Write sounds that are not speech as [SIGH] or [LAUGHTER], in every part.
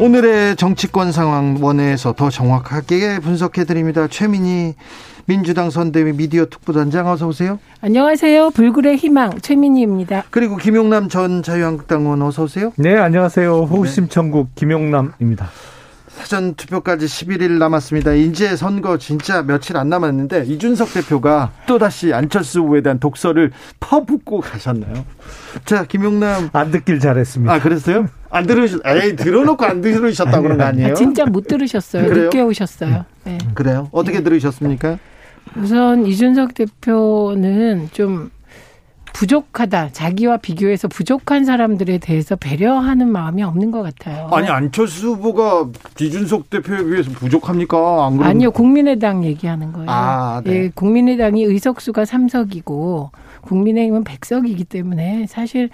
오늘의 정치권 상황 원회에서 더 정확하게 분석해 드립니다. 최민희 민주당 선대위 미디어 특보단장 어서 오세요. 안녕하세요. 불굴의 희망 최민희입니다. 그리고 김용남 전 자유한국당 의원 어서 오세요. 네 안녕하세요. 호심 천국 김용남입니다 사전 투표까지 11일 남았습니다. 이제 선거 진짜 며칠 안 남았는데 이준석 대표가 또다시 안철수 후보에 대한 독서를 퍼붓고 가셨나요? 자, 김용남 안 듣길 잘했습니다. 아, 그랬어요? 안 들으셨 에이, 들어놓고 안 들으셨다고 그런 거 아니에요? 아, 진짜 못 들으셨어요. 그래요? 늦게 오셨어요. 네. 그래요? 어떻게 네. 들으셨습니까? 우선 이준석 대표는 좀 부족하다. 자기와 비교해서 부족한 사람들에 대해서 배려하는 마음이 없는 것 같아요. 아니 안철수 후보가 이준석 대표에 비해서 부족합니까? 안 아니요, 국민의당 얘기하는 거예요. 아, 네. 예, 국민의당이 의석수가 3석이고 국민의힘은 100석이기 때문에 사실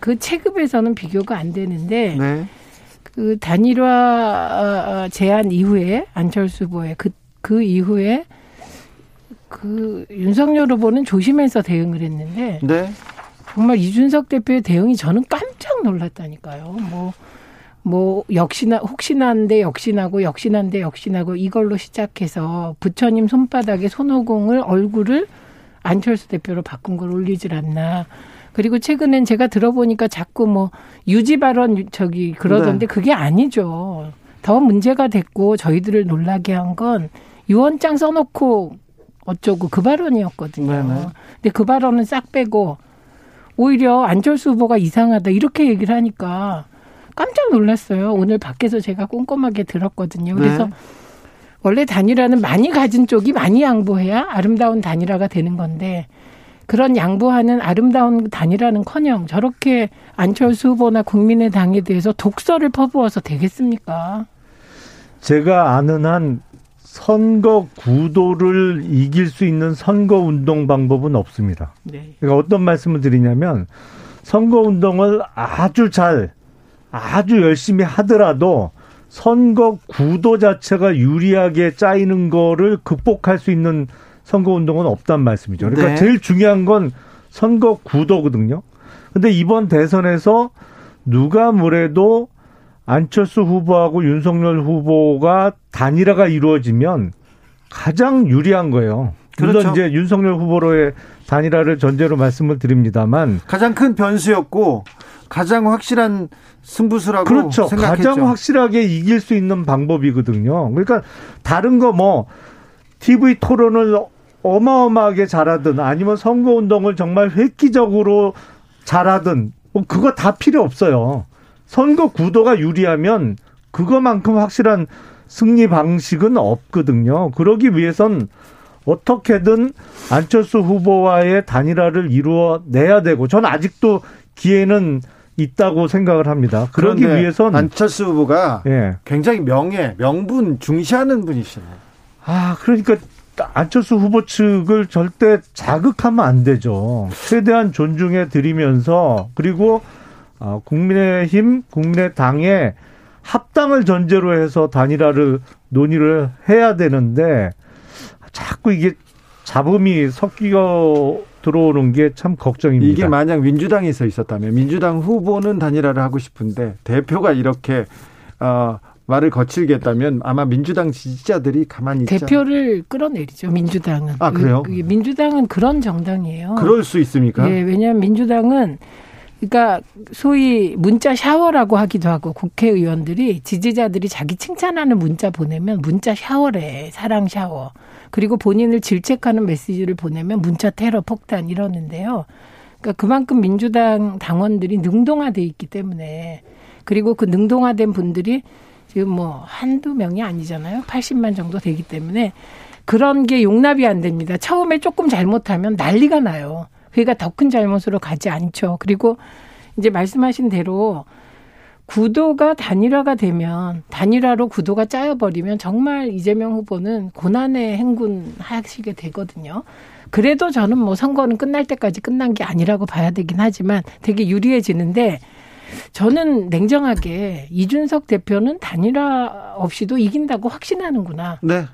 그 체급에서는 비교가 안 되는데 네. 그 단일화 제안 이후에 안철수 후보의 그, 그 이후에 그 윤석열 후보는 조심해서 대응을 했는데 네. 정말 이준석 대표의 대응이 저는 깜짝 놀랐다니까요. 뭐, 뭐, 역시나, 혹시나인데 역시나고, 역시나인데 역시나고, 이걸로 시작해서 부처님 손바닥에 손오공을 얼굴을 안철수 대표로 바꾼 걸 올리질 않나. 그리고 최근엔 제가 들어보니까 자꾸 뭐, 유지 발언 저기 그러던데 네. 그게 아니죠. 더 문제가 됐고, 저희들을 놀라게 한 건 유언장 써놓고 어쩌고 그 발언이었거든요. 네네. 근데 그 발언은 싹 빼고 오히려 안철수 후보가 이상하다 이렇게 얘기를 하니까 깜짝 놀랐어요. 오늘 밖에서 제가 꼼꼼하게 들었거든요. 그래서 네. 원래 단일화는 많이 가진 쪽이 많이 양보해야 아름다운 단일화가 되는 건데 그런 양보하는 아름다운 단일화는커녕 저렇게 안철수 후보나 국민의당에 대해서 독서를 퍼부어서 되겠습니까? 제가 아는 한 선거 구도를 이길 수 있는 선거 운동 방법은 없습니다. 네. 그러니까 어떤 말씀을 드리냐면 선거 운동을 아주 잘 아주 열심히 하더라도 선거 구도 자체가 유리하게 짜이는 거를 극복할 수 있는 선거 운동은 없단 말씀이죠. 그러니까 네. 제일 중요한 건 선거 구도거든요. 근데 이번 대선에서 누가 뭐래도 안철수 후보하고 윤석열 후보가 단일화가 이루어지면 가장 유리한 거예요. 물론 그렇죠. 이제 윤석열 후보로의 단일화를 전제로 말씀을 드립니다만 가장 큰 변수였고 가장 확실한 승부수라고 그렇죠. 생각했죠. 가장 확실하게 이길 수 있는 방법이거든요. 그러니까 다른 거 뭐 TV 토론을 어마어마하게 잘하든 아니면 선거 운동을 정말 획기적으로 잘하든 뭐 그거 다 필요 없어요. 선거 구도가 유리하면 그거만큼 확실한 승리 방식은 없거든요. 그러기 위해선 어떻게든 안철수 후보와의 단일화를 이루어내야 되고 저는 아직도 기회는 있다고 생각을 합니다. 그러기 위해선 안철수 후보가 예. 굉장히 명예, 명분 중시하는 분이시네요. 아, 그러니까 안철수 후보 측을 절대 자극하면 안 되죠. 최대한 존중해 드리면서 그리고 어, 국민의힘, 국민의당의 합당을 전제로 해서 단일화를 논의를 해야 되는데 자꾸 이게 잡음이 섞여 들어오는 게 참 걱정입니다. 이게 만약 민주당에서 있었다면 민주당 후보는 단일화를 하고 싶은데 대표가 이렇게 어, 말을 거칠게 했다면 아마 민주당 지지자들이 가만히 있지 대표를 끌어내리죠 민주당은. 아 그래요? 민주당은 그런 정당이에요. 그럴 수 있습니까? 예, 왜냐하면 민주당은 그러니까 소위 문자 샤워라고 하기도 하고 국회의원들이 지지자들이 자기 칭찬하는 문자 보내면 문자 샤워래 사랑 샤워 그리고 본인을 질책하는 메시지를 보내면 문자 테러 폭탄 이러는데요. 그러니까 그만큼 민주당 당원들이 능동화돼 있기 때문에 그리고 그 능동화된 분들이 지금 뭐 한두 명이 아니잖아요. 80만 정도 되기 때문에 그런 게 용납이 안 됩니다. 처음에 조금 잘못하면 난리가 나요. 그러니까 더 큰 잘못으로 가지 않죠. 그리고 이제 말씀하신 대로 구도가 단일화가 되면 단일화로 구도가 짜여버리면 정말 이재명 후보는 고난의 행군 하시게 되거든요. 그래도 저는 뭐 선거는 끝날 때까지 끝난 게 아니라고 봐야 되긴 하지만 되게 유리해지는데 저는 냉정하게 이준석 대표는 단일화 없이도 이긴다고 확신하는구나. 네.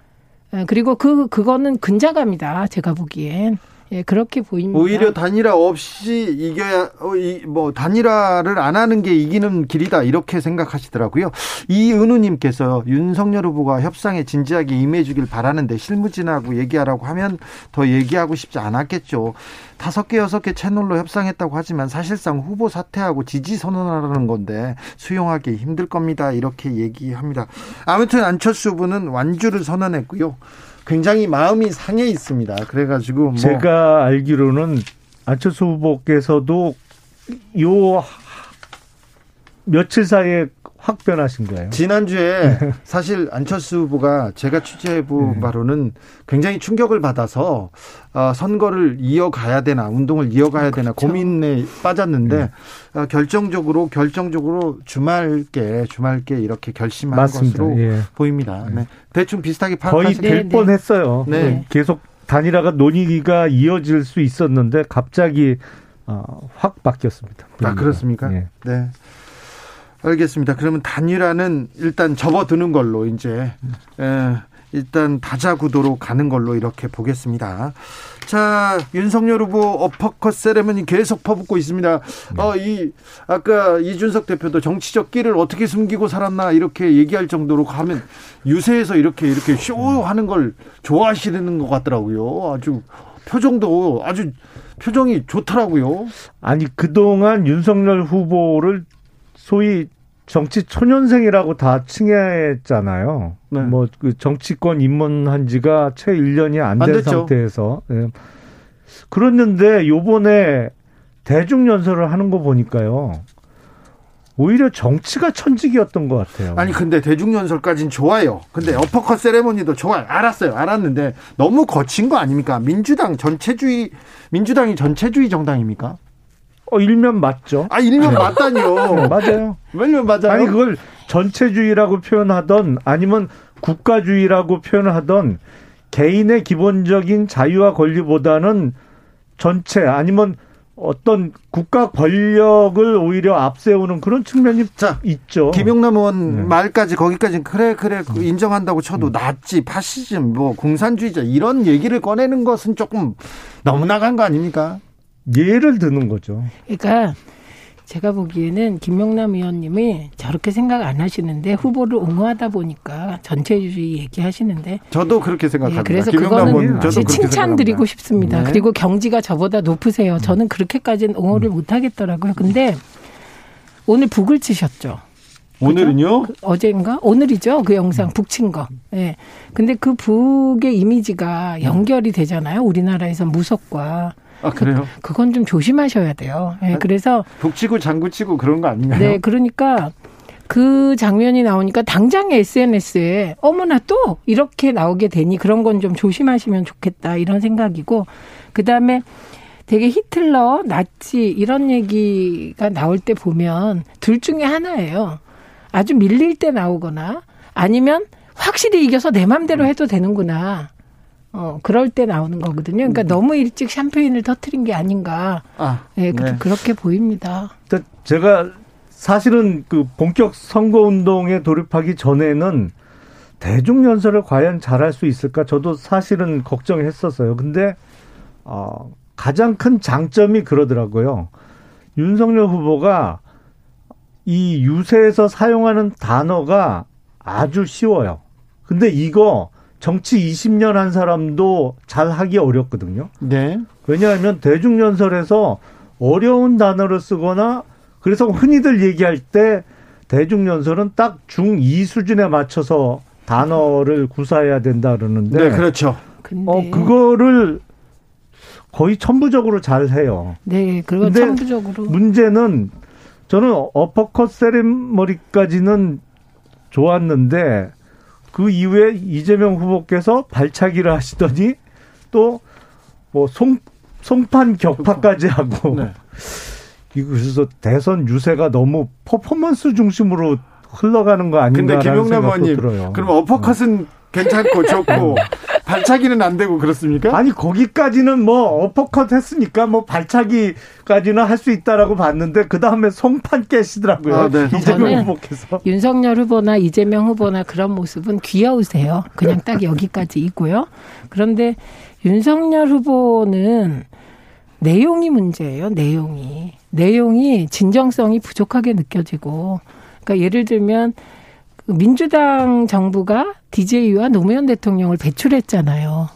예, 그리고 그 그거는 근자감이다. 제가 보기엔. 예, 그렇게 보입니다. 오히려 단일화 없이 이겨야 어, 이, 뭐 단일화를 안 하는 게 이기는 길이다 이렇게 생각하시더라고요. 이은우님께서 윤석열 후보가 협상에 진지하게 임해주길 바라는데 실무진하고 얘기하라고 하면 더 얘기하고 싶지 않았겠죠. 다섯 개 여섯 개 채널로 협상했다고 하지만 사실상 후보 사퇴하고 지지 선언하라는 건데 수용하기 힘들 겁니다. 이렇게 얘기합니다. 아무튼 안철수 후보는 완주를 선언했고요. 굉장히 마음이 상해 있습니다. 그래가지고 뭐 제가 알기로는 안철수 후보께서도 요 며칠 사이에 확 변하신 거예요. 지난주에 [LAUGHS] 사실 안철수 후보가 제가 취재해본 네. 바로는 굉장히 충격을 받아서 어, 선거를 이어가야 되나 운동을 이어가야 되나 그렇죠. 고민에 빠졌는데 네. 어, 결정적으로 결정적으로 주말께 주말께 이렇게 결심한 맞습니다. 것으로 예. 보입니다. 네. 대충 비슷하게 거의 될 뻔했어요. 네. 네. 계속 단일화가 논의가 이어질 수 있었는데 갑자기 어, 확 바뀌었습니다. 아 그렇습니까? 예. 네. 알겠습니다. 그러면 단일화는 일단 접어드는 걸로 이제 에, 일단 다자 구도로 가는 걸로 이렇게 보겠습니다. 자, 윤석열 후보 어퍼컷 세레머니 계속 퍼붓고 있습니다. 네. 어, 이, 아까 이준석 대표도 정치적 끼를 어떻게 숨기고 살았나 이렇게 얘기할 정도로 가면 유세에서 이렇게 이렇게 쇼하는 걸 좋아하시는 것 같더라고요. 아주 표정도 아주 표정이 좋더라고요. 아니, 그동안 윤석열 후보를 소위 정치 초년생이라고 다 칭했잖아요. 네. 뭐그 정치권 입문한 지가 채 1년이 안 된 상태에서. 네. 그랬는데 요번에 대중 연설을 하는 거 보니까요. 오히려 정치가 천직이었던 것 같아요. 아니 근데 대중 연설까지는 좋아요. 근데 어퍼컷 세레모니도 좋아요. 알았어요. 알았는데 너무 거친 거 아닙니까? 민주당 전체주의 민주당이 전체주의 정당입니까? 어, 일면 맞죠. 아, 일면 네. 맞다니요. [LAUGHS] 네, 맞아요. 일면 맞아요. 아니, 그걸 전체주의라고 표현하던 아니면 국가주의라고 표현하던 개인의 기본적인 자유와 권리보다는 전체 아니면 어떤 국가 권력을 오히려 앞세우는 그런 측면이 자, 있죠. 김용남 의원 네. 말까지 거기까지 그래 그래 음. 인정한다고 쳐도 음. 나치 파시즘 뭐 공산주의자 이런 얘기를 꺼내는 것은 조금 너무 나간 거 아닙니까? 예를 드는 거죠. 그러니까 제가 보기에는 김명남 의원님이 저렇게 생각 안 하시는데 후보를 옹호하다 보니까 전체주의 얘기하시는데 저도 그렇게 생각합니다. 네, 그래서 그거는 칭찬드리고 싶습니다. 네. 그리고 경지가 저보다 높으세요. 저는 그렇게까지는 옹호를 음. 못 하겠더라고요. 근데 오늘 북을 치셨죠. 오늘은요? 그 어제인가? 오늘이죠. 그 영상 북친 거. 예. 네. 근데 그 북의 이미지가 연결이 되잖아요. 우리나라에서 무속과 아, 그래요? 그, 그건 좀 조심하셔야 돼요. 예, 네, 그래서. 북치고 장구치고 그런 거 아닌가요? 네, 그러니까 그 장면이 나오니까 당장 SNS에 어머나 또 이렇게 나오게 되니 그런 건 좀 조심하시면 좋겠다 이런 생각이고 그 다음에 되게 히틀러, 나치 이런 얘기가 나올 때 보면 둘 중에 하나예요. 아주 밀릴 때 나오거나 아니면 확실히 이겨서 내 맘대로 해도 되는구나. 어, 그럴 때 나오는 거거든요. 그러니까 음. 너무 일찍 샴페인을 터트린 게 아닌가. 아, 예, 그, 네. 그렇게 보입니다. 제가 사실은 그 본격 선거 운동에 돌입하기 전에는 대중 연설을 과연 잘할 수 있을까? 저도 사실은 걱정했었어요. 근데 어, 가장 큰 장점이 그러더라고요. 윤석열 후보가 이 유세에서 사용하는 단어가 아주 쉬워요. 근데 이거 정치 20년 한 사람도 잘 하기 어렵거든요. 네. 왜냐하면 대중연설에서 어려운 단어를 쓰거나 그래서 흔히들 얘기할 때 대중연설은 딱 중2 수준에 맞춰서 단어를 구사해야 된다 그러는데. 네, 그렇죠. 어, 그거를 거의 천부적으로 잘 해요. 네, 그리고 천부적으로. 문제는 저는 어퍼컷 세리머리까지는 좋았는데 그 이후에 이재명 후보께서 발차기를 하시더니 또 뭐 송, 송판 격파까지 하고 [LAUGHS] 네. 그래서 대선 유세가 너무 퍼포먼스 중심으로 흘러가는 거 아닌가? 근데 김용남 의원님, 그럼 어퍼컷은 괜찮고 좋고 발차기는 안 되고 그렇습니까? 아니 거기까지는 뭐 어퍼컷 했으니까 뭐 발차기까지는 할 수 있다라고 봤는데 그 다음에 송판 깨시더라고요. 아, 네. [LAUGHS] 이재명 후보께서 윤석열 후보나 이재명 후보나 그런 모습은 귀여우세요. 그냥 딱 여기까지 있고요. 그런데 윤석열 후보는 내용이 문제예요. 내용이 내용이 진정성이 부족하게 느껴지고 그러니까 예를 들면 그 민주당 정부가 DJ와 노무현 대통령을 배출했잖아요.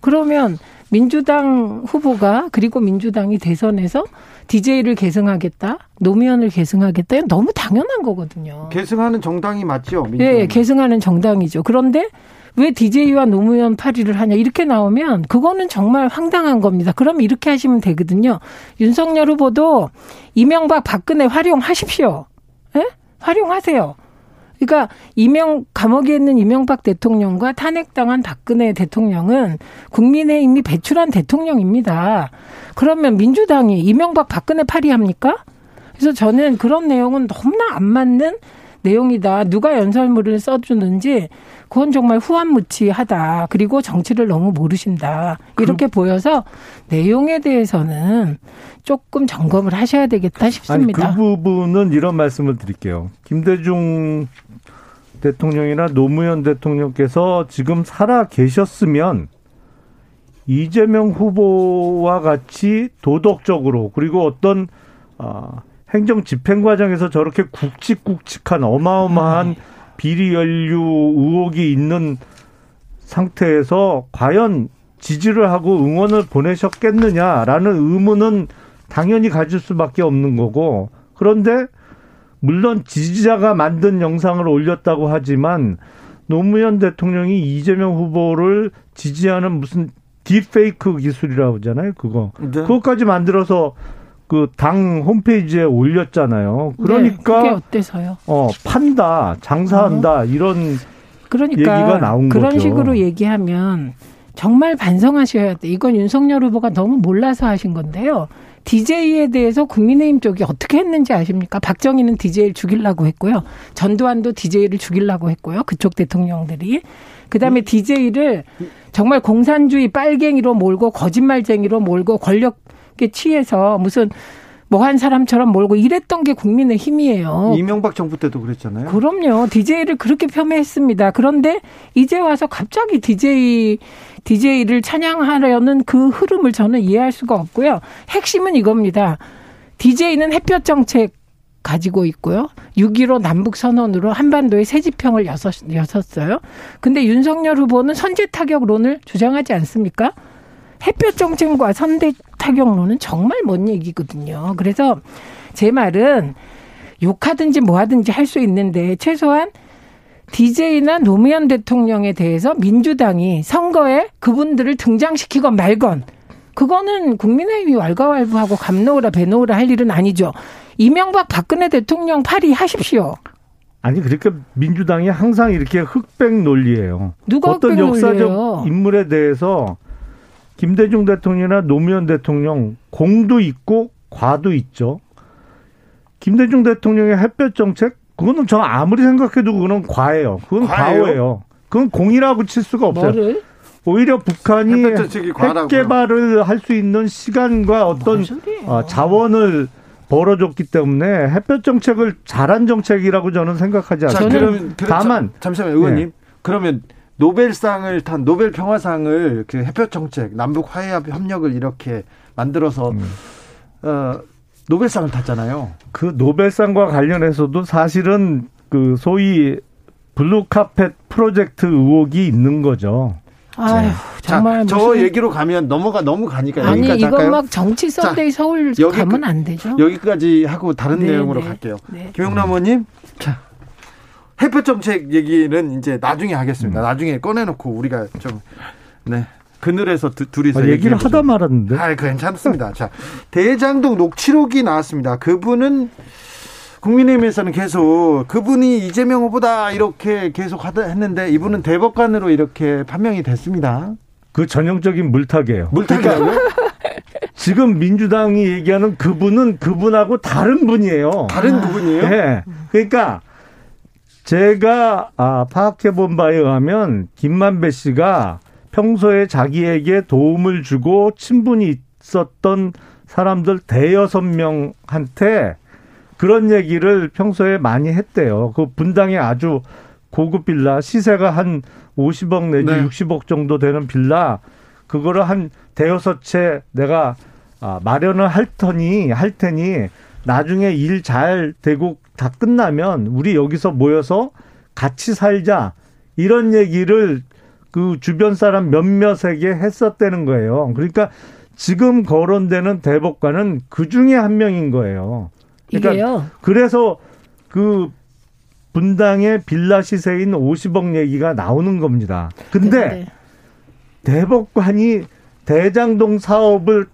그러면 민주당 후보가 그리고 민주당이 대선에서 DJ를 계승하겠다, 노무현을 계승하겠다, 너무 당연한 거거든요. 계승하는 정당이 맞죠? 네, 계승하는 정당이죠. 그런데 왜 DJ와 노무현 파리를 하냐 이렇게 나오면 그거는 정말 황당한 겁니다. 그럼 이렇게 하시면 되거든요. 윤석열 후보도 이명박 박근혜 활용하십시오. 예? 활용하세요. 그러니까 이명 감옥에 있는 이명박 대통령과 탄핵당한 박근혜 대통령은 국민의힘이 배출한 대통령입니다. 그러면 민주당이 이명박 박근혜 파리합니까? 그래서 저는 그런 내용은 너무나 안 맞는 내용이다. 누가 연설문을 써주는지 그건 정말 후한무치하다. 그리고 정치를 너무 모르신다. 이렇게 그, 보여서 내용에 대해서는 조금 점검을 하셔야 되겠다 싶습니다. 아니, 그 부분은 이런 말씀을 드릴게요. 김대중 대통령이나 노무현 대통령께서 지금 살아 계셨으면 이재명 후보와 같이 도덕적으로 그리고 어떤 어, 행정 집행 과정에서 저렇게 굵직굵직한 어마어마한 네. 비리 연류 의혹이 있는 상태에서 과연 지지를 하고 응원을 보내셨겠느냐라는 의문은 당연히 가질 수밖에 없는 거고 그런데 물론 지지자가 만든 영상을 올렸다고 하지만 노무현 대통령이 이재명 후보를 지지하는 무슨 딥페이크 기술이라고 하잖아요. 그거. 네. 그것까지 만들어서 그 당 홈페이지에 올렸잖아요. 그러니까 네, 어때서요? 어, 판다, 장사한다 어. 이런 그러니까 얘기가 나온 그런 거죠. 식으로 얘기하면 정말 반성하셔야 돼. 이건 윤석열 후보가 너무 몰라서 하신 건데요. DJ에 대해서 국민의힘 쪽이 어떻게 했는지 아십니까? 박정희는 DJ를 죽이려고 했고요. 전두환도 DJ를 죽이려고 했고요. 그쪽 대통령들이. 그 다음에 DJ를 정말 공산주의 빨갱이로 몰고 거짓말쟁이로 몰고 권력 에 취해서 무슨 뭐한 사람처럼 몰고 이랬던 게 국민의 힘이에요. 이명박 정부 때도 그랬잖아요. 그럼요. DJ를 그렇게 폄훼했습니다. 그런데 이제 와서 갑자기 DJ DJ를 찬양하려는 그 흐름을 저는 이해할 수가 없고요. 핵심은 이겁니다. DJ는 햇볕 정책 가지고 있고요. 6.15 남북 선언으로 한반도에 새 지평을 여섯, 여섰어요. 근데 윤석열 후보는 선제 타격론을 주장하지 않습니까? 햇볕 정책과 선대 타격론은 정말 먼 얘기거든요. 그래서 제 말은 욕하든지 뭐 하든지 할 수 있는데 최소한 DJ나 노무현 대통령에 대해서 민주당이 선거에 그분들을 등장시키건 말건 그거는 국민의힘이 왈가왈부하고 감놓으라 배놓으라 할 일은 아니죠. 이명박 박근혜 대통령 파리 하십시오. 아니 그러니까 민주당이 항상 이렇게 흑백 논리예요. 누가 어떤 역사적 논리예요? 인물에 대해서 김대중 대통령이나 노무현 대통령 공도 있고 과도 있죠. 김대중 대통령의 햇볕 정책 그거는 저 아무리 생각해도 그거는 과예요. 그건 과예요? 과오예요. 그건 공이라고 칠 수가 없어요. 뭐를? 오히려 북한이 핵 개발을 할 수 있는 시간과 어떤 어, 자원을 벌어줬기 때문에 햇볕 정책을 잘한 정책이라고 저는 생각하지 않습니다. 다만 잠시만 의원님 네. 그러면 노벨상을 탄 노벨 평화상을 그 햇볕 정책 남북 화해 협력을 이렇게 만들어서 음. 어, 노벨상을 탔잖아요. 그 노벨상과 관련해서도 사실은 그 소위 블루 카펫 프로젝트 의혹이 있는 거죠. 아유, 정말 자, 저 얘기로 가면 넘어가 너무 가니까 아니 이건 막 정치 썬데이 서울 여기, 가면 안 되죠. 여기까지 하고 다른 네, 내용으로 네, 갈게요. 네. 김용남 의원님, 자 햇볕 정책 얘기는 이제 나중에 하겠습니다. 음. 나중에 꺼내놓고 우리가 좀 네. 그늘에서 두, 둘이서 아, 얘기를 하다 말았는데. 아, 괜찮습니다. 자, 대장동 녹취록이 나왔습니다. 그분은 국민의힘에서는 계속 그분이 이재명 후보다 이렇게 계속 하다 했는데 이분은 대법관으로 이렇게 판명이 됐습니다. 그 전형적인 물타기예요. 물타기라고요? 지금 민주당이 얘기하는 그분은 그분하고 다른 분이에요. 다른 부분이에요? 네. 그러니까 제가 아, 파악해 본 바에 의하면 김만배 씨가 평소에 자기에게 도움을 주고 친분이 있었던 사람들 대여섯 명한테 그런 얘기를 평소에 많이 했대요. 그 분당에 아주 고급 빌라 시세가 한 50억 내지 네. 60억 정도 되는 빌라 그거를 한 대여섯 채 내가 아, 마련을 할 터니 할 테니 나중에 일 잘 되고 다 끝나면 우리 여기서 모여서 같이 살자 이런 얘기를 그 주변 사람 몇몇에게 했었다는 거예요. 그러니까 지금 거론되는 대법관은 그 중에 한 명인 거예요. 그러니까 이게요. 그래서 그 분당의 빌라 시세인 50억 얘기가 나오는 겁니다. 근데 네. 대법관이 대장동 사업을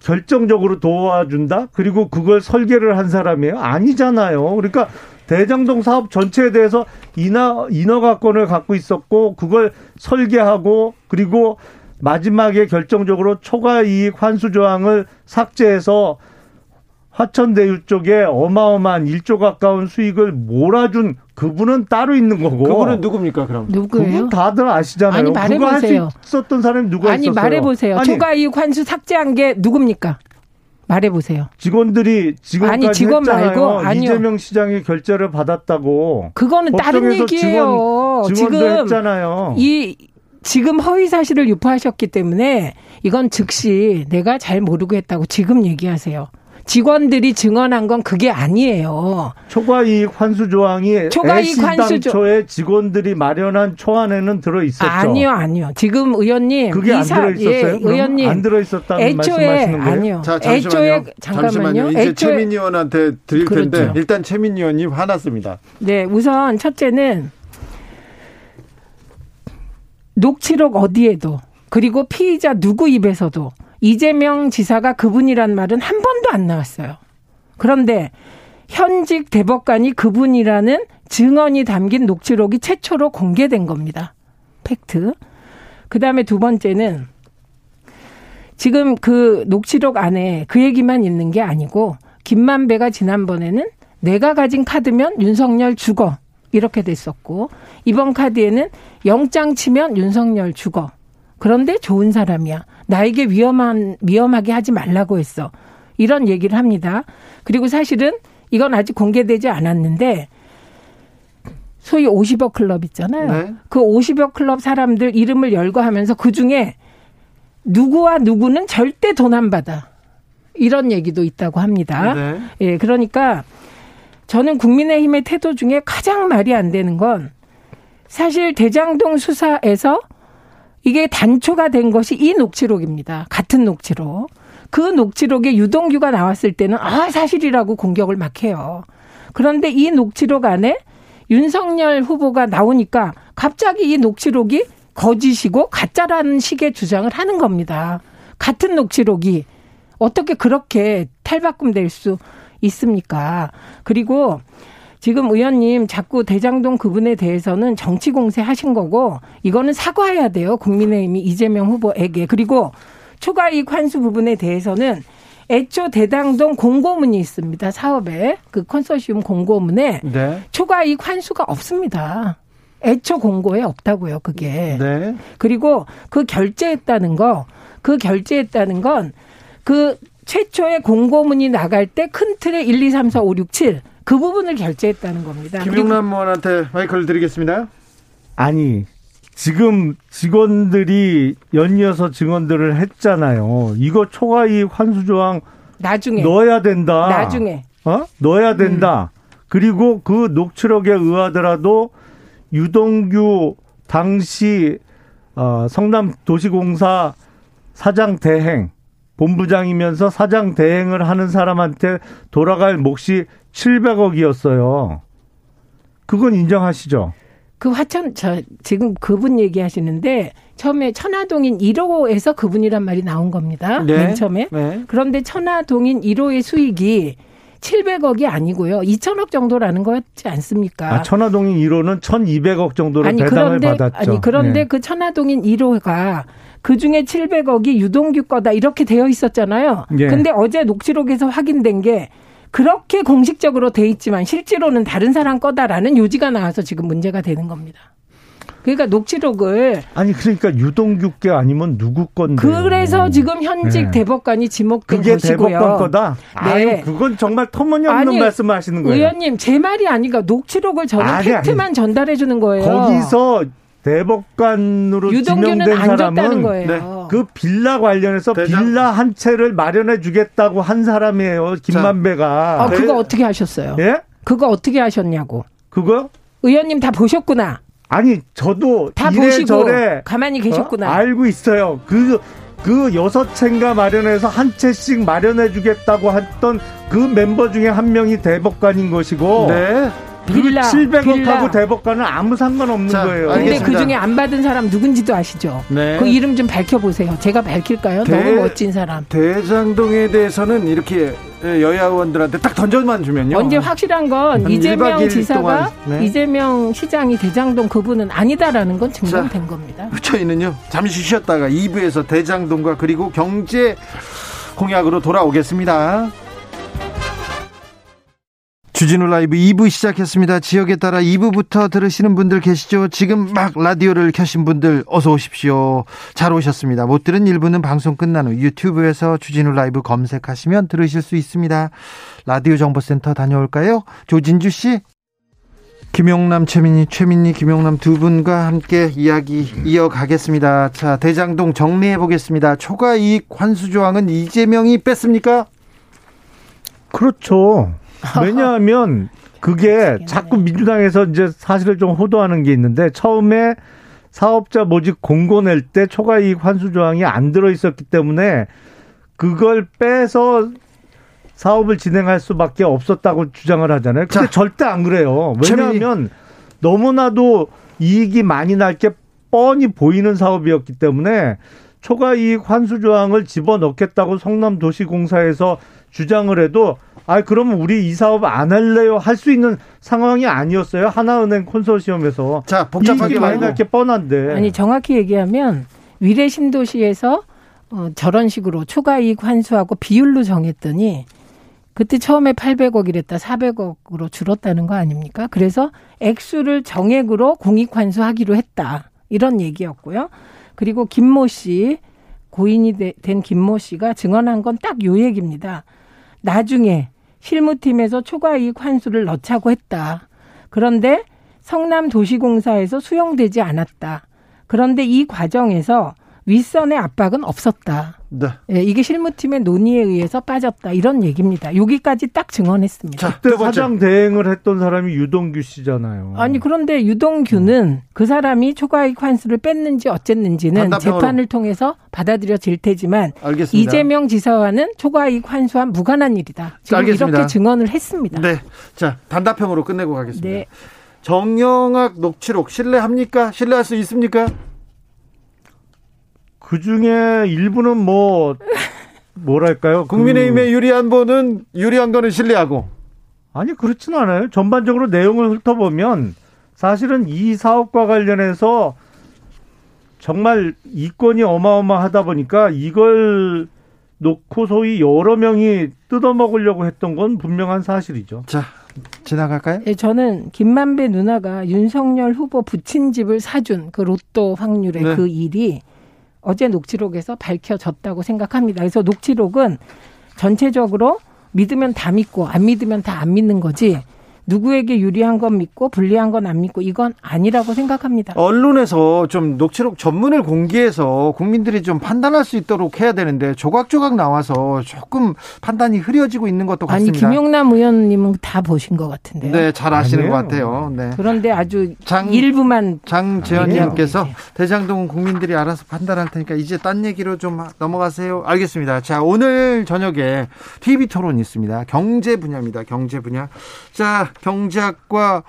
결정적으로 도와준다? 그리고 그걸 설계를 한 사람이에요? 아니잖아요. 그러니까 대장동 사업 전체에 대해서 인허, 인허가권을 갖고 있었고, 그걸 설계하고, 그리고 마지막에 결정적으로 초과 이익 환수 조항을 삭제해서 화천대유 쪽에 어마어마한 1조 가까운 수익을 몰아준 그분은 따로 있는 거고. 그분은 누굽니까, 그럼? 누구예요? 그분 다들 아시잖아요. 아니, 말해보세요. 있었던 사람이 누가 아니, 있었어요? 말해보세요. 아니, 초과이익 환수 삭제한 게 누굽니까? 말해보세요. 직원들이 직원까지 아니, 직원 했잖아요. 말고 아니요. 이재명 시장이 결제를 받았다고. 그거는 다른 얘기예요. 직원, 지금 했잖아요. 이 지금 허위 사실을 유포하셨기 때문에 이건 즉시 내가 잘 모르고 했다고 지금 얘기하세요. 직원들이 증언한 건 그게 아니에요. 초과이익 환수 조항이 초과이익 환수 조에 직원들이 마련한 초안에는 들어 있었죠. 아니요, 아니요. 지금 의원님 그게 안 들어 있었어요? 예, 의원님 안 들어 있었다는 애초에 말씀하시는 거예요? 아니요. 자, 잠시만요. 애초에 잠깐만요. 잠시만요. 이제 애초에, 최민 의원한테 드릴 그렇죠. 텐데 일단 최민 의원님 화났습니다. 네, 우선 첫째는 녹취록 어디에도 그리고 피의자 누구 입에서도 이재명 지사가 그분이란 말은 한 번도 안 나왔어요. 그런데 현직 대법관이 그분이라는 증언이 담긴 녹취록이 최초로 공개된 겁니다. 팩트. 그 다음에 두 번째는 지금 그 녹취록 안에 그 얘기만 있는 게 아니고 김만배가 지난번에는 내가 가진 카드면 윤석열 죽어. 이렇게 됐었고 이번 카드에는 영장 치면 윤석열 죽어. 그런데 좋은 사람이야. 나에게 위험한 위험하게 하지 말라고 했어. 이런 얘기를 합니다. 그리고 사실은 이건 아직 공개되지 않았는데 소위 50억 클럽 있잖아요. 네. 그 50억 클럽 사람들 이름을 열거하면서 그 중에 누구와 누구는 절대 돈 안 받아. 이런 얘기도 있다고 합니다. 네. 예, 그러니까 저는 국민의힘의 태도 중에 가장 말이 안 되는 건 사실 대장동 수사에서 이게 단초가 된 것이 이 녹취록입니다. 같은 녹취록. 그 녹취록에 유동규가 나왔을 때는 아 사실이라고 공격을 막 해요. 그런데 이 녹취록 안에 윤석열 후보가 나오니까 갑자기 이 녹취록이 거짓이고 가짜라는 식의 주장을 하는 겁니다. 같은 녹취록이 어떻게 그렇게 탈바꿈될 수 있습니까? 그리고 지금 의원님 자꾸 대장동 그분에 대해서는 정치 공세 하신 거고 이거는 사과해야 돼요. 국민의힘이 이재명 후보에게. 그리고 초과이익 환수 부분에 대해서는 애초 대장동 공고문이 있습니다. 사업에 그 컨소시움 공고문에 네. 초과이익 환수가 없습니다. 애초 공고에 없다고요. 그게. 네. 그리고 그 결제했다는 거, 그 결제했다는 건 그 최초의 공고문이 나갈 때 큰 틀에 1, 2, 3, 4, 5, 6, 7 그 부분을 결제했다는 겁니다. 김용남 의원한테 마이크를 드리겠습니다. 아니 지금 직원들이 연이어서 증언들을 했잖아요. 이거 초과이익 환수 조항 나중에 넣어야 된다. 나중에 어 넣어야 된다. 음. 그리고 그 녹취록에 의하더라도 유동규 당시 어, 성남 도시공사 사장 대행 본부장이면서 사장 대행을 하는 사람한테 돌아갈 몫이 700억이었어요. 그건 인정하시죠? 그 화천 저 지금 그분 얘기하시는데 처음에 천화동인 1호에서 그분이란 말이 나온 겁니다. 네. 맨 처음에. 네. 그런데 천화동인 1호의 수익이 700억이 아니고요. 2천억 정도라는 거였지 않습니까? 아, 천화동인 1호는 1,200억 정도로 아니, 배당을 그런데, 받았죠. 아니 그런데 네. 그 천화동인 1호가 그 중에 700억이 유동규 거다 이렇게 되어 있었잖아요. 예. 근데 어제 녹취록에서 확인된 게 그렇게 공식적으로 돼 있지만 실제로는 다른 사람 거다라는 요지가 나와서 지금 문제가 되는 겁니다. 그러니까 녹취록을 아니 그러니까 유동규께 아니면 누구 건데 그래서 지금 현직 네. 대법관이 지목된 그게 것이고요. 대법관 거다. 네. 아유, 그건 정말 터무니없는 아니, 말씀을 하시는 거예요. 의원님 제 말이 아니니까 녹취록을 저는 아니, 팩트만 아니. 전달해 주는 거예요. 거기서 대법관으로 지명된 사람은 네. 그 빌라 관련해서 대장. 빌라 한 채를 마련해 주겠다고 한 사람이에요. 김만배가. 아, 그거 어떻게 하셨어요? 예? 그거 어떻게 하셨냐고. 그거? 의원님 다 보셨구나. 아니 저도 다 보시고 가만히 계셨구나. 어? 알고 있어요. 그, 그 여섯 채인가 마련해서 한 채씩 마련해 주겠다고 했던 그 멤버 중에 한 명이 대법관인 것이고. 네. 빌라, 그 700억하고 대법관은 아무 상관없는 자, 거예요. 근데 그 중에 안 받은 사람 누군지도 아시죠? 네. 그 이름 좀 밝혀보세요. 제가 밝힐까요? 대, 너무 멋진 사람. 대장동에 대해서는 이렇게 여야 의원들한테 딱 던져만 주면요. 언제 확실한 건 이재명 지사가 네. 이재명 시장이 대장동 그분은 아니다라는 건 증명된 자, 겁니다. 저희는요 잠시 쉬었다가 2부에서 대장동과 그리고 경제 공약으로 돌아오겠습니다. 주진우 라이브 2부 시작했습니다. 지역에 따라 2부부터 들으시는 분들 계시죠? 지금 막 라디오를 켜신 분들 어서 오십시오. 잘 오셨습니다. 못 들은 1부는 방송 끝난 후 유튜브에서 주진우 라이브 검색하시면 들으실 수 있습니다. 라디오 정보센터 다녀올까요? 조진주 씨. 김용남, 최민희, 최민희, 김용남 두 분과 함께 이야기 이어가겠습니다. 자, 대장동 정리해 보겠습니다. 초과 이익 환수 조항은 이재명이 뺐습니까? 그렇죠. [LAUGHS] 왜냐하면 그게 자꾸 민주당에서 이제 사실을 좀 호도하는 게 있는데 처음에 사업자 모집 공고 낼 때 초과 이익 환수 조항이 안 들어 있었기 때문에 그걸 빼서 사업을 진행할 수밖에 없었다고 주장을 하잖아요. 근데 자, 절대 안 그래요. 왜냐하면 너무나도 이익이 많이 날 게 뻔히 보이는 사업이었기 때문에 초과 이익 환수 조항을 집어넣겠다고 성남도시공사에서 주장을 해도 아 그러면 우리 이 사업 안 할래요? 할 수 있는 상황이 아니었어요? 하나은행 콘소시엄에서. 자 복잡하게 많이 날게 뻔한데. 아니 정확히 얘기하면 위례 신도시에서 어, 저런 식으로 초과 이익 환수하고 비율로 정했더니 그때 처음에 800억 이랬다 400억으로 줄었다는 거 아닙니까? 그래서 액수를 정액으로 공익 환수하기로 했다. 이런 얘기였고요. 그리고 김모 씨 고인이 된 김모 씨가 증언한 건 딱 요 얘기입니다. 나중에 실무팀에서 초과이익 환수를 넣자고 했다. 그런데 성남도시공사에서 수용되지 않았다. 그런데 이 과정에서 윗선의 압박은 없었다. 네. 예, 이게 실무팀의 논의에 의해서 빠졌다. 이런 얘기입니다. 여기까지 딱 증언했습니다. 자, 그때 사장 대행을 했던 사람이 유동규 씨잖아요. 아니 그런데 유동규는 음. 그 사람이 초과이익 환수를 뺐는지 어쨌는지는 재판을 통해서 받아들여질 테지만 알겠습니다. 이재명 지사와는 초과이익 환수와 무관한 일이다. 지금 알겠습니다. 이렇게 증언을 했습니다. 네. 자, 단답형으로 끝내고 가겠습니다. 네. 정영학 녹취록 신뢰합니까? 신뢰할 수 있습니까? 그 중에 일부는 뭐 뭐랄까요? 그 국민의힘에 그... 유리한 분은 유리한 거는 신뢰하고 아니 그렇지는 않아요. 전반적으로 내용을 훑어보면 사실은 이 사업과 관련해서 정말 이권이 어마어마하다 보니까 이걸 놓고 소위 여러 명이 뜯어먹으려고 했던 건 분명한 사실이죠. 자, 지나갈까요? 예, 저는 김만배 누나가 윤석열 후보 부친 집을 사준 그 로또 확률의 네. 그 일이 어제 녹취록에서 밝혀졌다고 생각합니다. 그래서 녹취록은 전체적으로 믿으면 다 믿고 안 믿으면 다 안 믿는 거지 누구에게 유리한 건 믿고 불리한 건 안 믿고 이건 아니라고 생각합니다. 언론에서 좀 녹취록 전문을 공개해서 국민들이 좀 판단할 수 있도록 해야 되는데 조각조각 나와서 조금 판단이 흐려지고 있는 것도 같습니다. 아니 김용남 의원님은 다 보신 것 같은데요. 네, 잘 아시는 아니에요. 것 같아요. 네. 그런데 아주 장, 일부만 장재현님께서 대장동 국민들이 알아서 판단할 테니까 이제 딴 얘기로 좀 넘어가세요. 알겠습니다. 자 오늘 저녁에 TV 토론 있습니다. 경제 분야입니다. 경제 분야. 자 경제학과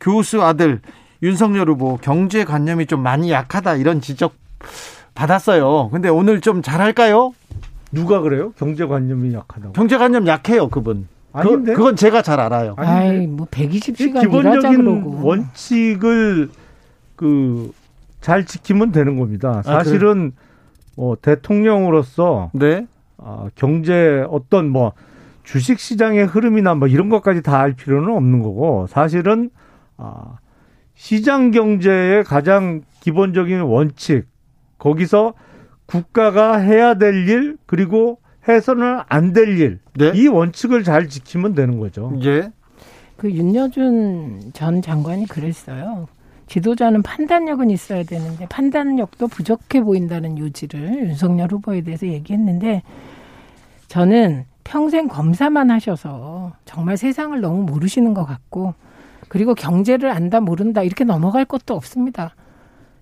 교수 아들 윤석열 후보 경제 관념이 좀 많이 약하다 이런 지적 받았어요. 근데 오늘 좀 잘할까요? 누가 그래요? 경제관념이 약하다고. 경제관념 약해요, 그분. 아닌데? 그, 건 제가 잘 알아요. 아이, 뭐 120시간 기본적인 원칙을 그 잘 지키면 되는 겁니다. 아, 사실은 아, 뭐 대통령으로서 네. 아, 경제 어떤 뭐 주식 시장의 흐름이나 뭐 이런 것까지 다 알 필요는 없는 거고 사실은 아, 시장 경제의 가장 기본적인 원칙 거기서 국가가 해야 될 일 그리고 해서는 안 될 일. 네? 이 원칙을 잘 지키면 되는 거죠. 예. 그 윤여준 전 장관이 그랬어요. 지도자는 판단력은 있어야 되는데 판단력도 부족해 보인다는 요지를 윤석열 후보에 대해서 얘기했는데 저는 평생 검사만 하셔서 정말 세상을 너무 모르시는 것 같고 그리고 경제를 안다 모른다 이렇게 넘어갈 것도 없습니다.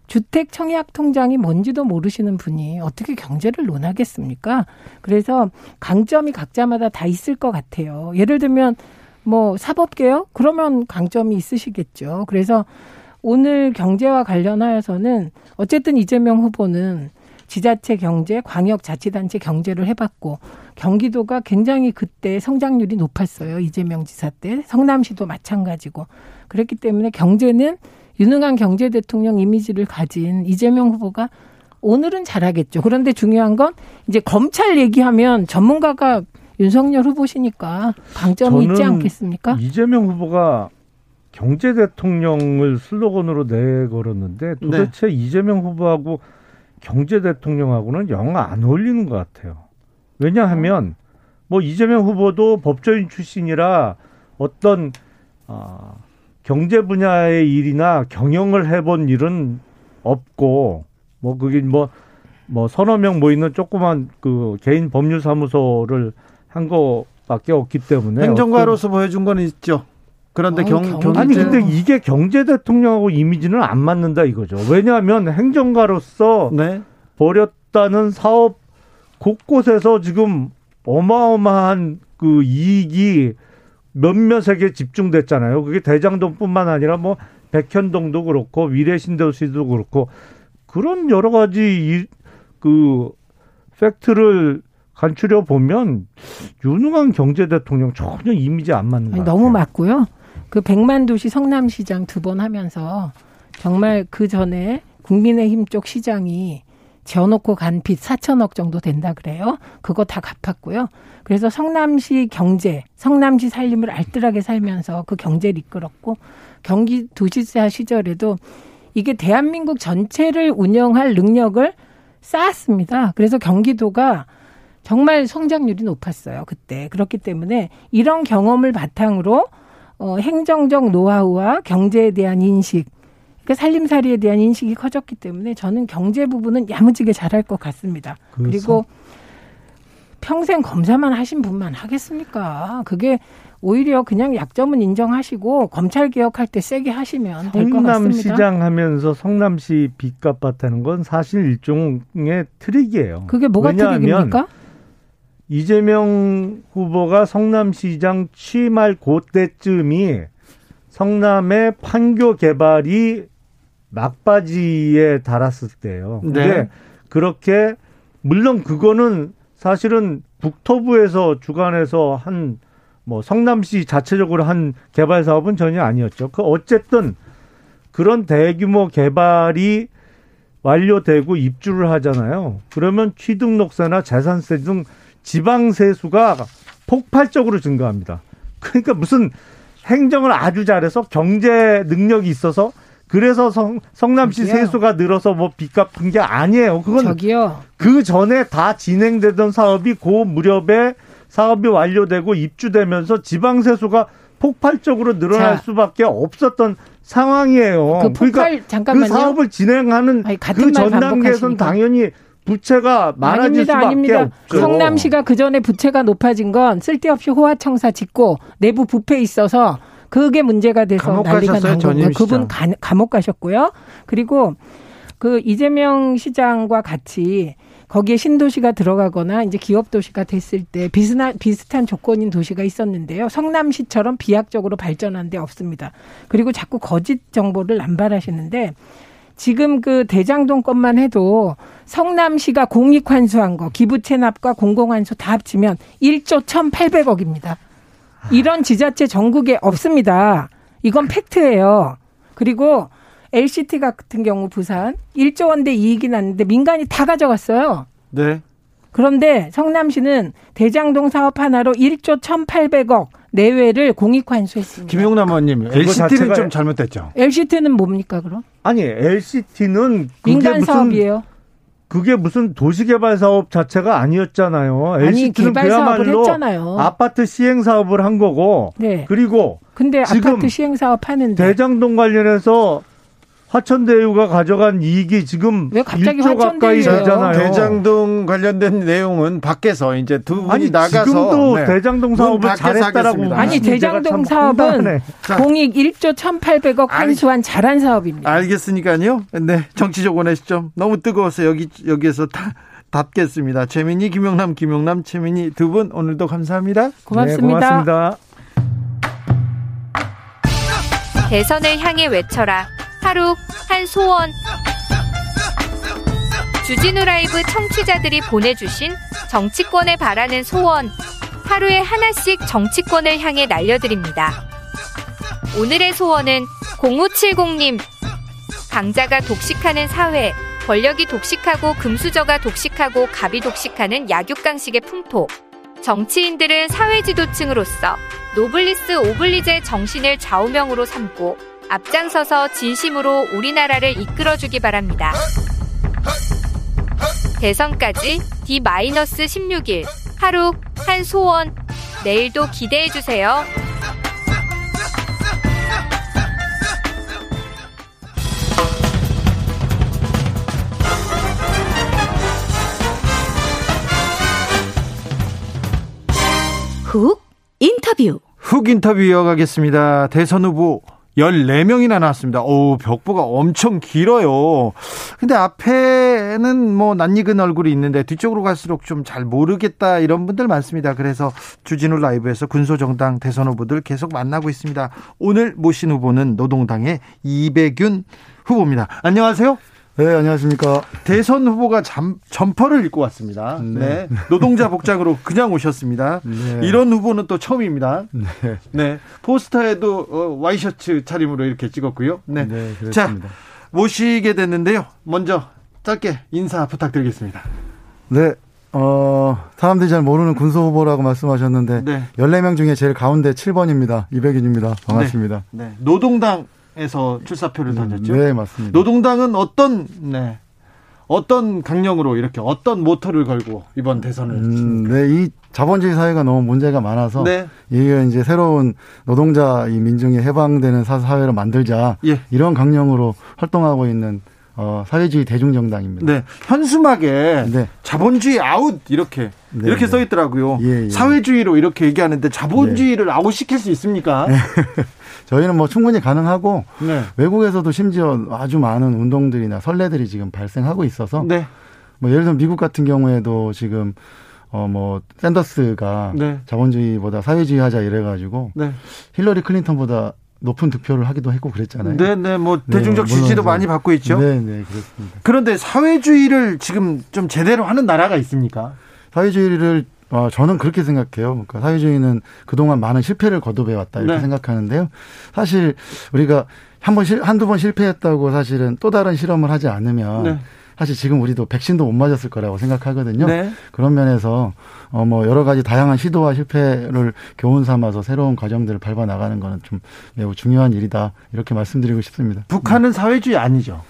주택 청약 통장이 뭔지도 모르시는 분이 어떻게 경제를 논하겠습니까? 그래서 강점이 각자마다 다 있을 것 같아요. 예를 들면 뭐 사법개혁 그러면 강점이 있으시겠죠. 그래서 오늘 경제와 관련하여서는 어쨌든 이재명 후보는 지자체 경제, 광역자치단체 경제를 해봤고 경기도가 굉장히 그때 성장률이 높았어요. 이재명 지사 때 성남시도 마찬가지고 그랬기 때문에 경제는 유능한 경제 대통령 이미지를 가진 이재명 후보가 오늘은 잘하겠죠. 그런데 중요한 건 이제 검찰 얘기하면 전문가가 윤석열 후보시니까 강점이 있지 않겠습니까? 이재명 후보가 경제 대통령을 슬로건으로 내걸었는데 도대체 네. 이재명 후보하고 경제 대통령하고는 영 안 어울리는 것 같아요. 왜냐하면 뭐 이재명 후보도 법조인 출신이라 어떤 아 경제 분야의 일이나 경영을 해본 일은 없고 뭐 그게 뭐뭐 뭐 서너 명 모이는 조그만 그 개인 법률 사무소를 한 거밖에 없기 때문에 행정가로서 보여준 건 있죠. 그런데 어, 경, 경 아니 근데 이게 경제 대통령하고 이미지는 안 맞는다 이거죠. 왜냐하면 행정가로서 네. 벌였다는 사업 곳곳에서 지금 어마어마한 그 이익이 몇몇에게 집중됐잖아요. 그게 대장동뿐만 아니라 뭐 백현동도 그렇고 위례신도시도 그렇고 그런 여러 가지 이, 그 팩트를 간추려 보면 유능한 경제 대통령 전혀 이미지 안 맞는 거 너무 맞고요. 그 백만 도시 성남시장 두 번 하면서 정말 그 전에 국민의힘 쪽 시장이 지어놓고 간 빚 4천억 정도 된다 그래요. 그거 다 갚았고요. 그래서 성남시 경제, 성남시 살림을 알뜰하게 살면서 그 경제를 이끌었고 경기 도지사 시절에도 이게 대한민국 전체를 운영할 능력을 쌓았습니다. 그래서 경기도가 정말 성장률이 높았어요. 그때. 그렇기 때문에 이런 경험을 바탕으로 어, 행정적 노하우와 경제에 대한 인식, 그 살림살이에 대한 인식이 커졌기 때문에 저는 경제 부분은 야무지게 잘할 것 같습니다. 그 그리고 평생 검사만 하신 분만 하겠습니까? 그게 오히려 그냥 약점은 인정하시고 검찰 개혁할 때 세게 하시면 될 것 같습니다. 성남시장 하면서 성남시 빚값 받다는 건 사실 일종의 트릭이에요. 그게 뭐가 트릭입니까? 이재명 후보가 성남시장 취임할 그때쯤이 성남의 판교 개발이 막바지에 달았을 때예요. 근데 네. 그렇게 물론 그거는 사실은 북토부에서 주관해서 한 뭐 성남시 자체적으로 한 개발 사업은 전혀 아니었죠. 그 어쨌든 그런 대규모 개발이 완료되고 입주를 하잖아요. 그러면 취등록세나 재산세 등 지방 세수가 폭발적으로 증가합니다. 그러니까 무슨 행정을 아주 잘해서 경제 능력이 있어서 그래서 성, 성남시 저기요. 세수가 늘어서 뭐 빚 갚은 게 아니에요. 그건 저기요. 그 전에 다 진행되던 사업이 그 무렵에 사업이 완료되고 입주되면서 지방 세수가 폭발적으로 늘어날 자, 수밖에 없었던 상황이에요. 그 폭발, 그러니까 잠깐만요. 그 사업을 진행하는 아니, 그 전 단계에서는 당연히 부채가 많아질 아닙니다, 수밖에 아닙니다. 없죠. 성남시가 그 전에 부채가 높아진 건 쓸데없이 호화청사 짓고 내부 부패 있어서 그게 문제가 돼서 난리가 난 거고요. 그분 가, 감옥 가셨고요. 그리고 그 이재명 시장과 같이 거기에 신도시가 들어가거나 이제 기업 도시가 됐을 때 비슷한 비슷한 조건인 도시가 있었는데요. 성남시처럼 비약적으로 발전한 데 없습니다. 그리고 자꾸 거짓 정보를 남발하시는데 지금 그 대장동 것만 해도 성남시가 공익 환수한 거, 기부 체납과 공공 환수 다 합치면 1조 1,800억입니다. 이런 지자체 전국에 없습니다. 이건 팩트예요. 그리고 LCT 같은 경우 부산 1조 원대 이익이 났는데 민간이 다 가져갔어요. 네. 그런데 성남시는 대장동 사업 하나로 1조 1,800억 내외를 공익 환수했습니다. 김용남 의원님, LCT는 좀 잘못됐죠. LCT는 뭡니까 그럼? 아니 LCT는 민간 사업이에요. 그게 무슨 도시개발 사업 자체가 아니었잖아요. 아니, LCT는 그야말로 했잖아요. 아파트 시행 사업을 한 거고. 네. 그리고 근데 아파트 시행 사업 하는데 대장동 관련해서 화천대유가 가져간 이익이 지금 왜 갑자기 1조 가까이 되잖아요. 대장동 관련된 내용은 밖에서 이제 두 분이 아니, 나가서 지금도 네. 대장동 사업을 잘했다라고. 아니 대장동 사업은 공익 1조 1,800억 환수한 잘한 사업입니다. 알겠으니까요. 네, 정치적 원의 시점 너무 뜨거워서 여기 여기에서 다 닫겠습니다. 최민희, 김용남, 김용남, 최민희 두 분 오늘도 감사합니다. 고맙습니다. 네, 고맙습니다. 대선을 향해 외쳐라. 하루 한 소원. 주진우 라이브 청취자들이 보내주신 정치권에 바라는 소원. 하루에 하나씩 정치권을 향해 날려드립니다. 오늘의 소원은 0570님. 강자가 독식하는 사회 권력이 독식하고 금수저가 독식하고 갑이 독식하는 약육강식의 풍토. 정치인들은 사회 지도층으로서 노블리스 오블리제 정신을 좌우명으로 삼고 앞장서서 진심으로 우리나라를 이끌어주기 바랍니다. 대선까지 D-16일 하루 한 소원 내일도 기대해주세요. 훅 인터뷰 훅 인터뷰 이어가겠습니다. 대선 후보 14명이나 나왔습니다. 오, 벽보가 엄청 길어요. 근데 앞에는 뭐 낯익은 얼굴이 있는데 뒤쪽으로 갈수록 좀 잘 모르겠다 이런 분들 많습니다. 그래서 주진우 라이브에서 군소정당 대선 후보들 계속 만나고 있습니다. 오늘 모신 후보는 노동당의 이백윤 후보입니다. 안녕하세요. 네, 안녕하십니까. 대선 후보가 잠, 점퍼를 입고 왔습니다. 네. 네. 노동자 복장으로 그냥 오셨습니다. 네. 이런 후보는 또 처음입니다. 네. 네. 포스터에도 어, 와이셔츠 차림으로 이렇게 찍었고요. 네. 네. 자, 모시게 됐는데요. 먼저 짧게 인사 부탁드리겠습니다. 네. 어, 사람들이 잘 모르는 군소 후보라고 말씀하셨는데 네. 14명 중에 제일 가운데 7번입니다. 이백윤입니다. 반갑습니다. 네. 네. 노동당 에서 출사표를 던졌죠. 네, 맞습니다. 노동당은 어떤 네. 어떤 강령으로 이렇게 어떤 모토를 걸고 이번 대선을 음, 네, 이 자본주의 사회가 너무 문제가 많아서 네. 이게 이제 새로운 노동자 이 민중이 해방되는 사회를 만들자 예. 이런 강령으로 활동하고 있는 어, 사회주의 대중정당입니다. 네. 현수막에 네. 자본주의 아웃 이렇게 네, 이렇게 네. 써 있더라고요. 예, 예. 사회주의로 이렇게 얘기하는데 자본주의를 네. 아웃시킬 수 있습니까? [LAUGHS] 저희는 뭐 충분히 가능하고 네. 외국에서도 심지어 아주 많은 운동들이나 선례들이 지금 발생하고 있어서 네. 뭐 예를 들면 미국 같은 경우에도 지금 어 뭐 샌더스가 네. 자본주의보다 사회주의 하자 이래 가지고 네. 힐러리 클린턴보다 높은 득표를 하기도 했고 그랬잖아요. 네, 네, 뭐 네, 대중적 지지도 많이 받고 있죠. 네, 네, 그렇습니다. 그런데 사회주의를 지금 좀 제대로 하는 나라가 있습니까? 사회주의를 어, 저는 그렇게 생각해요. 그러니까 사회주의는 그동안 많은 실패를 거듭해 왔다 이렇게 네. 생각하는데요. 사실 우리가 한 번, 한두 번 실패했다고 사실은 또 다른 실험을 하지 않으면 네. 사실 지금 우리도 백신도 못 맞았을 거라고 생각하거든요. 네. 그런 면에서 어 뭐 여러 가지 다양한 시도와 실패를 교훈 삼아서 새로운 과정들을 밟아 나가는 거는 좀 매우 중요한 일이다 이렇게 말씀드리고 싶습니다. 북한은 사회주의 아니죠.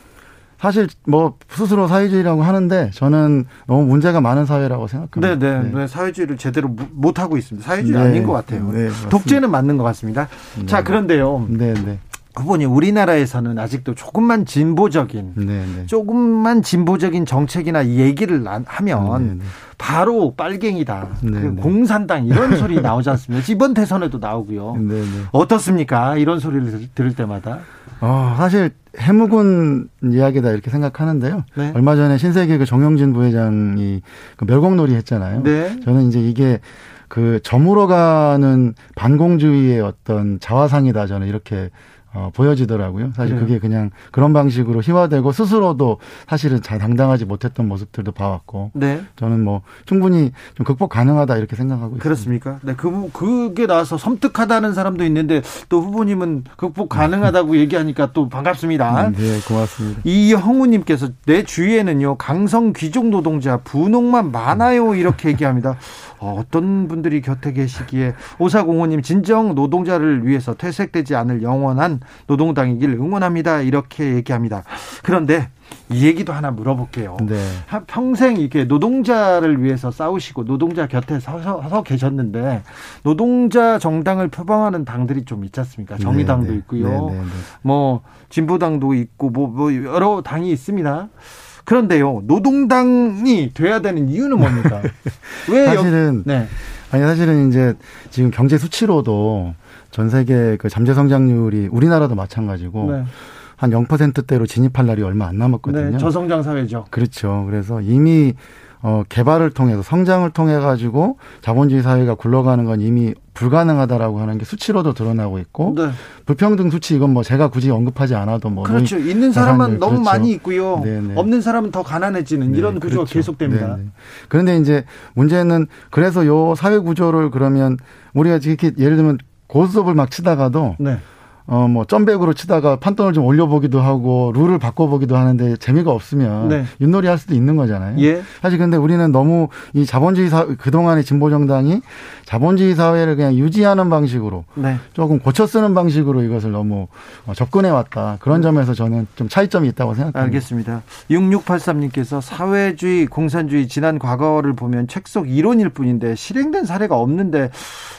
사실 뭐 스스로 사회주의라고 하는데 저는 너무 문제가 많은 사회라고 생각합니다. 네, 네. 네. 사회주의를 제대로 못 하고 있습니다. 사회주의 네. 아닌 것 같아요. 네, 독재는 맞는 것 같습니다. 네. 자, 그런데요. 네, 네. 후보님 우리나라에서는 아직도 조금만 진보적인 네네. 네. 조금만 진보적인 정책이나 얘기를 하면 네네. 네. 바로 빨갱이다 네, 그 공산당 이런 소리 [LAUGHS] 나오지 않습니까 이번 대선에도 나오고요 네네. 어떻습니까 이런 소리를 들을 때마다 어, 사실 해묵은 이야기다 이렇게 생각하는데요 네. 얼마 전에 신세계 그 정영진 부회장이 그 멸공놀이 했잖아요 네. 저는 이제 이게 그 저물어가는 반공주의의 어떤 자화상이다 저는 이렇게 어, 보여지더라고요. 사실 그래요. 그게 그냥 그런 방식으로 희화되고 스스로도 사실은 잘 당당하지 못했던 모습들도 봐왔고. 네. 저는 뭐 충분히 좀 극복 가능하다 이렇게 생각하고 있습니다. 그렇습니까? 네. 그, 그게 나와서 섬뜩하다는 사람도 있는데 또 후보님은 극복 가능하다고 [LAUGHS] 얘기하니까 또 반갑습니다. 음, 네, 고맙습니다. 이형우님께서 내 주위에는요, 강성 귀족 노동자, 분홍만 많아요. 이렇게 얘기합니다. 어, 어떤 분들이 곁에 계시기에 오사공호님 진정 노동자를 위해서 퇴색되지 않을 영원한 노동당이길 응원합니다. 이렇게 얘기합니다. 그런데 이 얘기도 하나 물어볼게요. 네. 평생 이렇게 노동자를 위해서 싸우시고 노동자 곁에 서서, 서 계셨는데 노동자 정당을 표방하는 당들이 좀 있지 않습니까? 정의당도 네, 네. 있고요. 네, 네, 네. 뭐 진보당도 있고 뭐, 뭐 여러 당이 있습니다. 그런데요, 노동당이 돼야 되는 이유는 뭡니까? [LAUGHS] 왜 사실은 네. 아니 사실은 이제 지금 경제 수치로도 전 세계 그 잠재 성장률이 우리나라도 마찬가지고 네. 한 0%대로 진입할 날이 얼마 안 남았거든요. 네, 저성장 사회죠. 그렇죠. 그래서 이미 어, 개발을 통해서 성장을 통해 가지고 자본주의 사회가 굴러가는 건 이미 불가능하다라고 하는 게 수치로도 드러나고 있고 네. 불평등 수치 이건 뭐 제가 굳이 언급하지 않아도 뭐 그렇죠 있는 사람은 너무 그렇죠. 많이 있고요 네네. 네. 없는 사람은 더 가난해지는 네, 이런 구조가 그렇죠. 계속됩니다. 네네. 네. 그런데 이제 문제는 그래서 요 사회 구조를 그러면 우리가 이렇게 예를 들면 고스톱을 막 치다가도 네. 어, 뭐, 점백으로 치다가 판돈을 좀 올려보기도 하고, 룰을 바꿔보기도 하는데 재미가 없으면 네. 윷놀이 할 수도 있는 거잖아요. 예. 사실 근데 우리는 너무 이 자본주의 사, 그동안의 진보정당이 자본주의 사회를 그냥 유지하는 방식으로 네. 조금 고쳐 쓰는 방식으로 이것을 너무 어, 접근해 왔다. 그런 점에서 저는 좀 차이점이 있다고 생각합니다. 알겠습니다. 6683님께서 사회주의, 공산주의 지난 과거를 보면 책 속 이론일 뿐인데 실행된 사례가 없는데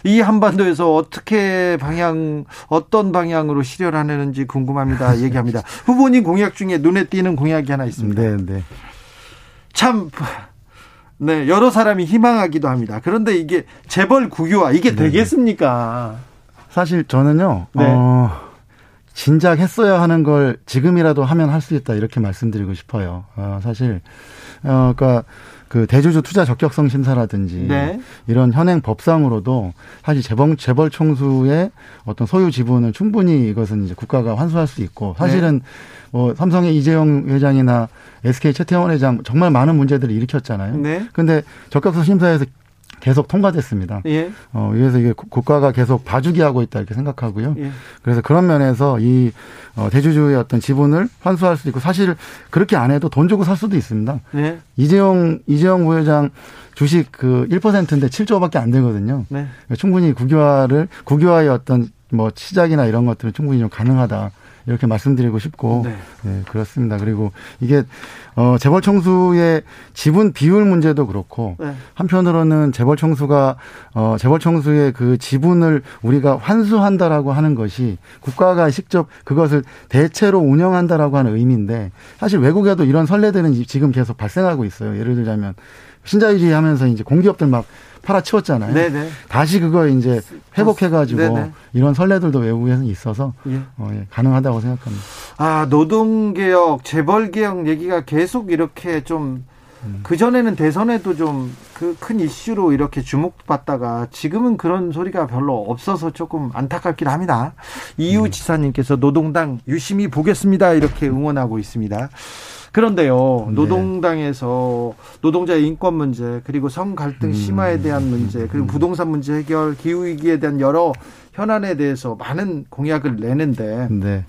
이 한반도에서 어떻게 방향, 어떤 방향 방향으로 실현하는지 궁금합니다. [LAUGHS] 얘기합니다. 후보님 공약 중에 눈에 띄는 공약이 하나 있습니다. 네, 네. 참 네, 여러 사람이 희망하기도 합니다. 그런데 이게 재벌 국유화 이게 네. 되겠습니까? 사실 저는요. 네. 어, 진작 했어야 하는 걸 지금이라도 하면 할 수 있다 이렇게 말씀드리고 싶어요. 어, 사실 어 그러니까 그 대주주 투자 적격성 심사라든지 네. 이런 현행 법상으로도 사실 재벌 재벌 총수의 어떤 소유 지분을 충분히 이것은 이제 국가가 환수할 수 있고 사실은 네. 뭐 삼성의 이재용 회장이나 SK 최태원 회장 정말 많은 문제들을 일으켰잖아요. 네. 근데 적격성 심사에서 계속 통과됐습니다. 예. 어, 그래서 이게 국가가 계속 봐주기 하고 있다 이렇게 생각하고요. 예. 그래서 그런 면에서 이 어, 대주주의 어떤 지분을 환수할 수도 있고 사실 그렇게 안 해도 돈 주고 살 수도 있습니다. 예. 이재용 이재용 부회장 주식 그 1%인데 7조밖에 안 되거든요. 네. 충분히 국유화를 국유화의 어떤 뭐 시작이나 이런 것들은 충분히 좀 가능하다. 이렇게 말씀드리고 싶고 네. 네, 그렇습니다. 그리고 이게 어 재벌 청수의 지분 비율 문제도 그렇고 네. 한편으로는 재벌 청수가 어 재벌 청수의 그 지분을 우리가 환수한다라고 하는 것이 국가가 직접 그것을 대체로 운영한다라고 하는 의미인데 사실 외국에도 이런 선례들은 지금 계속 발생하고 있어요. 예를 들자면 신자유주의 하면서 이제 공기업들 막 팔아치웠잖아요. 네네. 다시 그거 이제 회복해가지고 네네. 이런 선례들도 외국에는 있어서 예. 어, 예, 가능하다고 생각합니다. 아 노동개혁, 재벌개혁 얘기가 계속 이렇게 좀 음. 그 전에는 대선에도 좀 그 큰 이슈로 이렇게 주목받다가 지금은 그런 소리가 별로 없어서 조금 안타깝긴 합니다. 이유 음. 지사님께서 노동당 유심히 보겠습니다. 이렇게 응원하고 있습니다. 그런데요, 네. 노동당에서 노동자의 인권 문제, 그리고 성 갈등 음. 심화에 대한 문제, 그리고 부동산 문제 해결, 기후 위기에 대한 여러 현안에 대해서 많은 공약을 내는데, 네.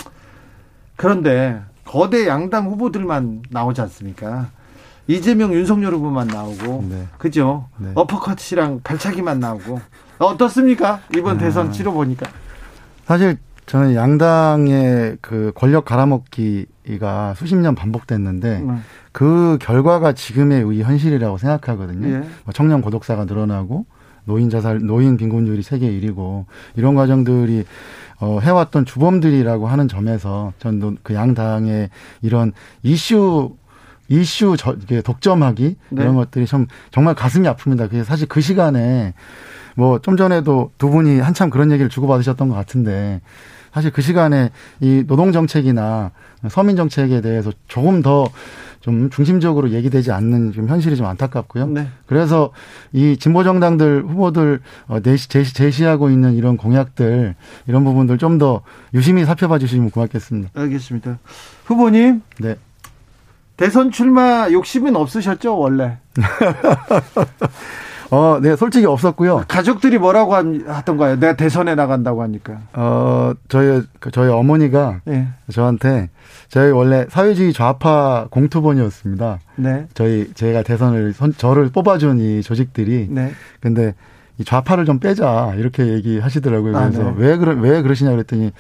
그런데 거대 양당 후보들만 나오지 않습니까? 이재명, 윤석열 후보만 나오고, 네. 그죠? 네. 어퍼컷이랑 발차기만 나오고, 어떻습니까? 이번 아. 대선 치러 보니까. 사실 저는 양당의 그 권력 갈아먹기가 수십 년 반복됐는데 네. 그 결과가 지금의 우리 현실이라고 생각하거든요. 예. 뭐 청년 고독사가 늘어나고 노인 자살, 노인 빈곤율이 세계 1위고 이런 과정들이 어, 해왔던 주범들이라고 하는 점에서 전 그 양당의 이런 이슈 이슈 저, 독점하기 네. 이런 것들이 좀 정말 가슴이 아픕니다. 그게 사실 그 시간에 뭐 좀 전에도 두 분이 한참 그런 얘기를 주고받으셨던 것 같은데 사실 그 시간에 이 노동 정책이나 서민 정책에 대해서 조금 더 좀 중심적으로 얘기되지 않는 좀 현실이 좀 안타깝고요. 네. 그래서 이 진보 정당들 후보들 어, 제시, 제시하고 있는 이런 공약들 이런 부분들 좀 더 유심히 살펴봐 주시면 고맙겠습니다. 알겠습니다. 후보님. 네. 대선 출마 욕심은 없으셨죠, 원래? [LAUGHS] 어, 네, 솔직히 없었고요. 가족들이 뭐라고 하던가요? 내가 대선에 나간다고 하니까. 어, 저희, 저희 어머니가 네. 저한테 저희 원래 사회주의 좌파 공투본이었습니다. 네. 저희, 제가 대선을, 선, 저를 뽑아준 이 조직들이. 네. 근데 이 좌파를 좀 빼자 이렇게 얘기하시더라고요. 아, 그래서 아, 네. 왜 그러 왜 그러시냐 그랬더니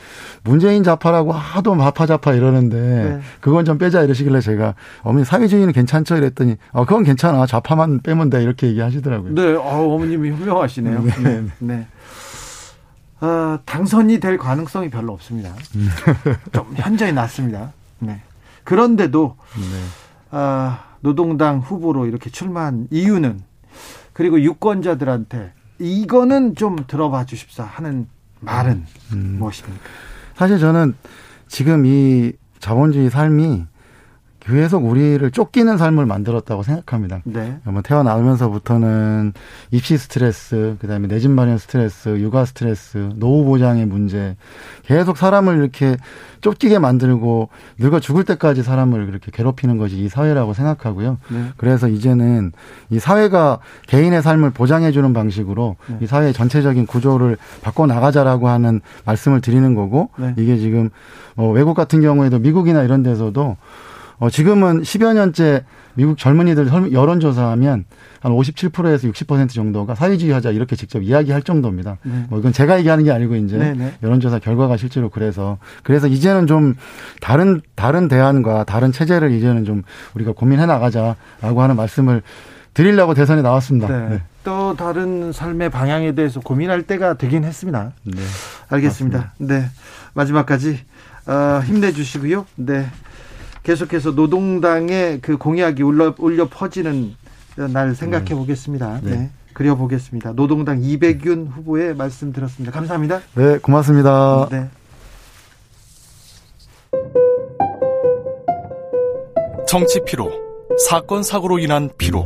문재인 좌파라고 하도 마파 좌파 이러는데 네. 그건 좀 빼자 이러시길래 제가 어머니 사회주의는 괜찮죠 이랬더니 어 그건 괜찮아 좌파만 빼면 돼 이렇게 얘기하시더라고요. 네, 어, 어머님이 현명하시네요. 네. 네. 네. 어, 당선이 될 가능성이 별로 없습니다. [LAUGHS] 좀 현저히 낮습니다. 네. 그런데도 네. 어, 노동당 후보로 이렇게 출마한 이유는 그리고 유권자들한테 이거는 좀 들어봐 주십사 하는 말은 음. 무엇입니까? 사실 저는 지금 이 자본주의 삶이 계속 우리를 쫓기는 삶을 만들었다고 생각합니다. 네. 뭐 태어나면서부터는 입시 스트레스, 그다음에 내 집 마련 스트레스, 육아 스트레스, 노후 보장의 문제, 계속 사람을 이렇게 쫓기게 만들고 늙어 죽을 때까지 사람을 그렇게 괴롭히는 것이 이 사회라고 생각하고요. 네. 그래서 이제는 이 사회가 개인의 삶을 보장해 주는 방식으로 네. 이 사회 전체적인 구조를 바꿔 나가자라고 하는 말씀을 드리는 거고 네. 이게 지금 뭐 외국 같은 경우에도 미국이나 이런 데서도 어, 지금은 10여 년째 미국 젊은이들 여론조사하면 한 57%에서 60% 정도가 사회주의 하자 이렇게 직접 이야기할 정도입니다. 네. 뭐 이건 제가 얘기하는 게 아니고 이제 네네. 네. 여론조사 결과가 실제로 그래서 그래서 이제는 좀 다른 다른 대안과 다른 체제를 이제는 좀 우리가 고민해 나가자라고 하는 말씀을 드리려고 대선에 나왔습니다. 네. 네. 또 다른 삶의 방향에 대해서 고민할 때가 되긴 했습니다. 네. 알겠습니다. 맞습니다. 네. 마지막까지 어, 힘내주시고요. 네. 계속해서 노동당의 그 공약이 울려, 울려 퍼지는 날 생각해 네. 보겠습니다. 네. 네. 그려보겠습니다. 노동당 이백윤 후보의 말씀 들었습니다. 감사합니다. 네, 고맙습니다. 네. 정치 피로, 사건 사고로 인한 피로,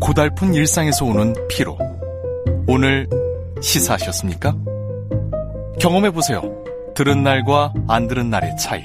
고달픈 일상에서 오는 피로. 오늘 시사하셨습니까? 경험해 보세요. 들은 날과 안 들은 날의 차이.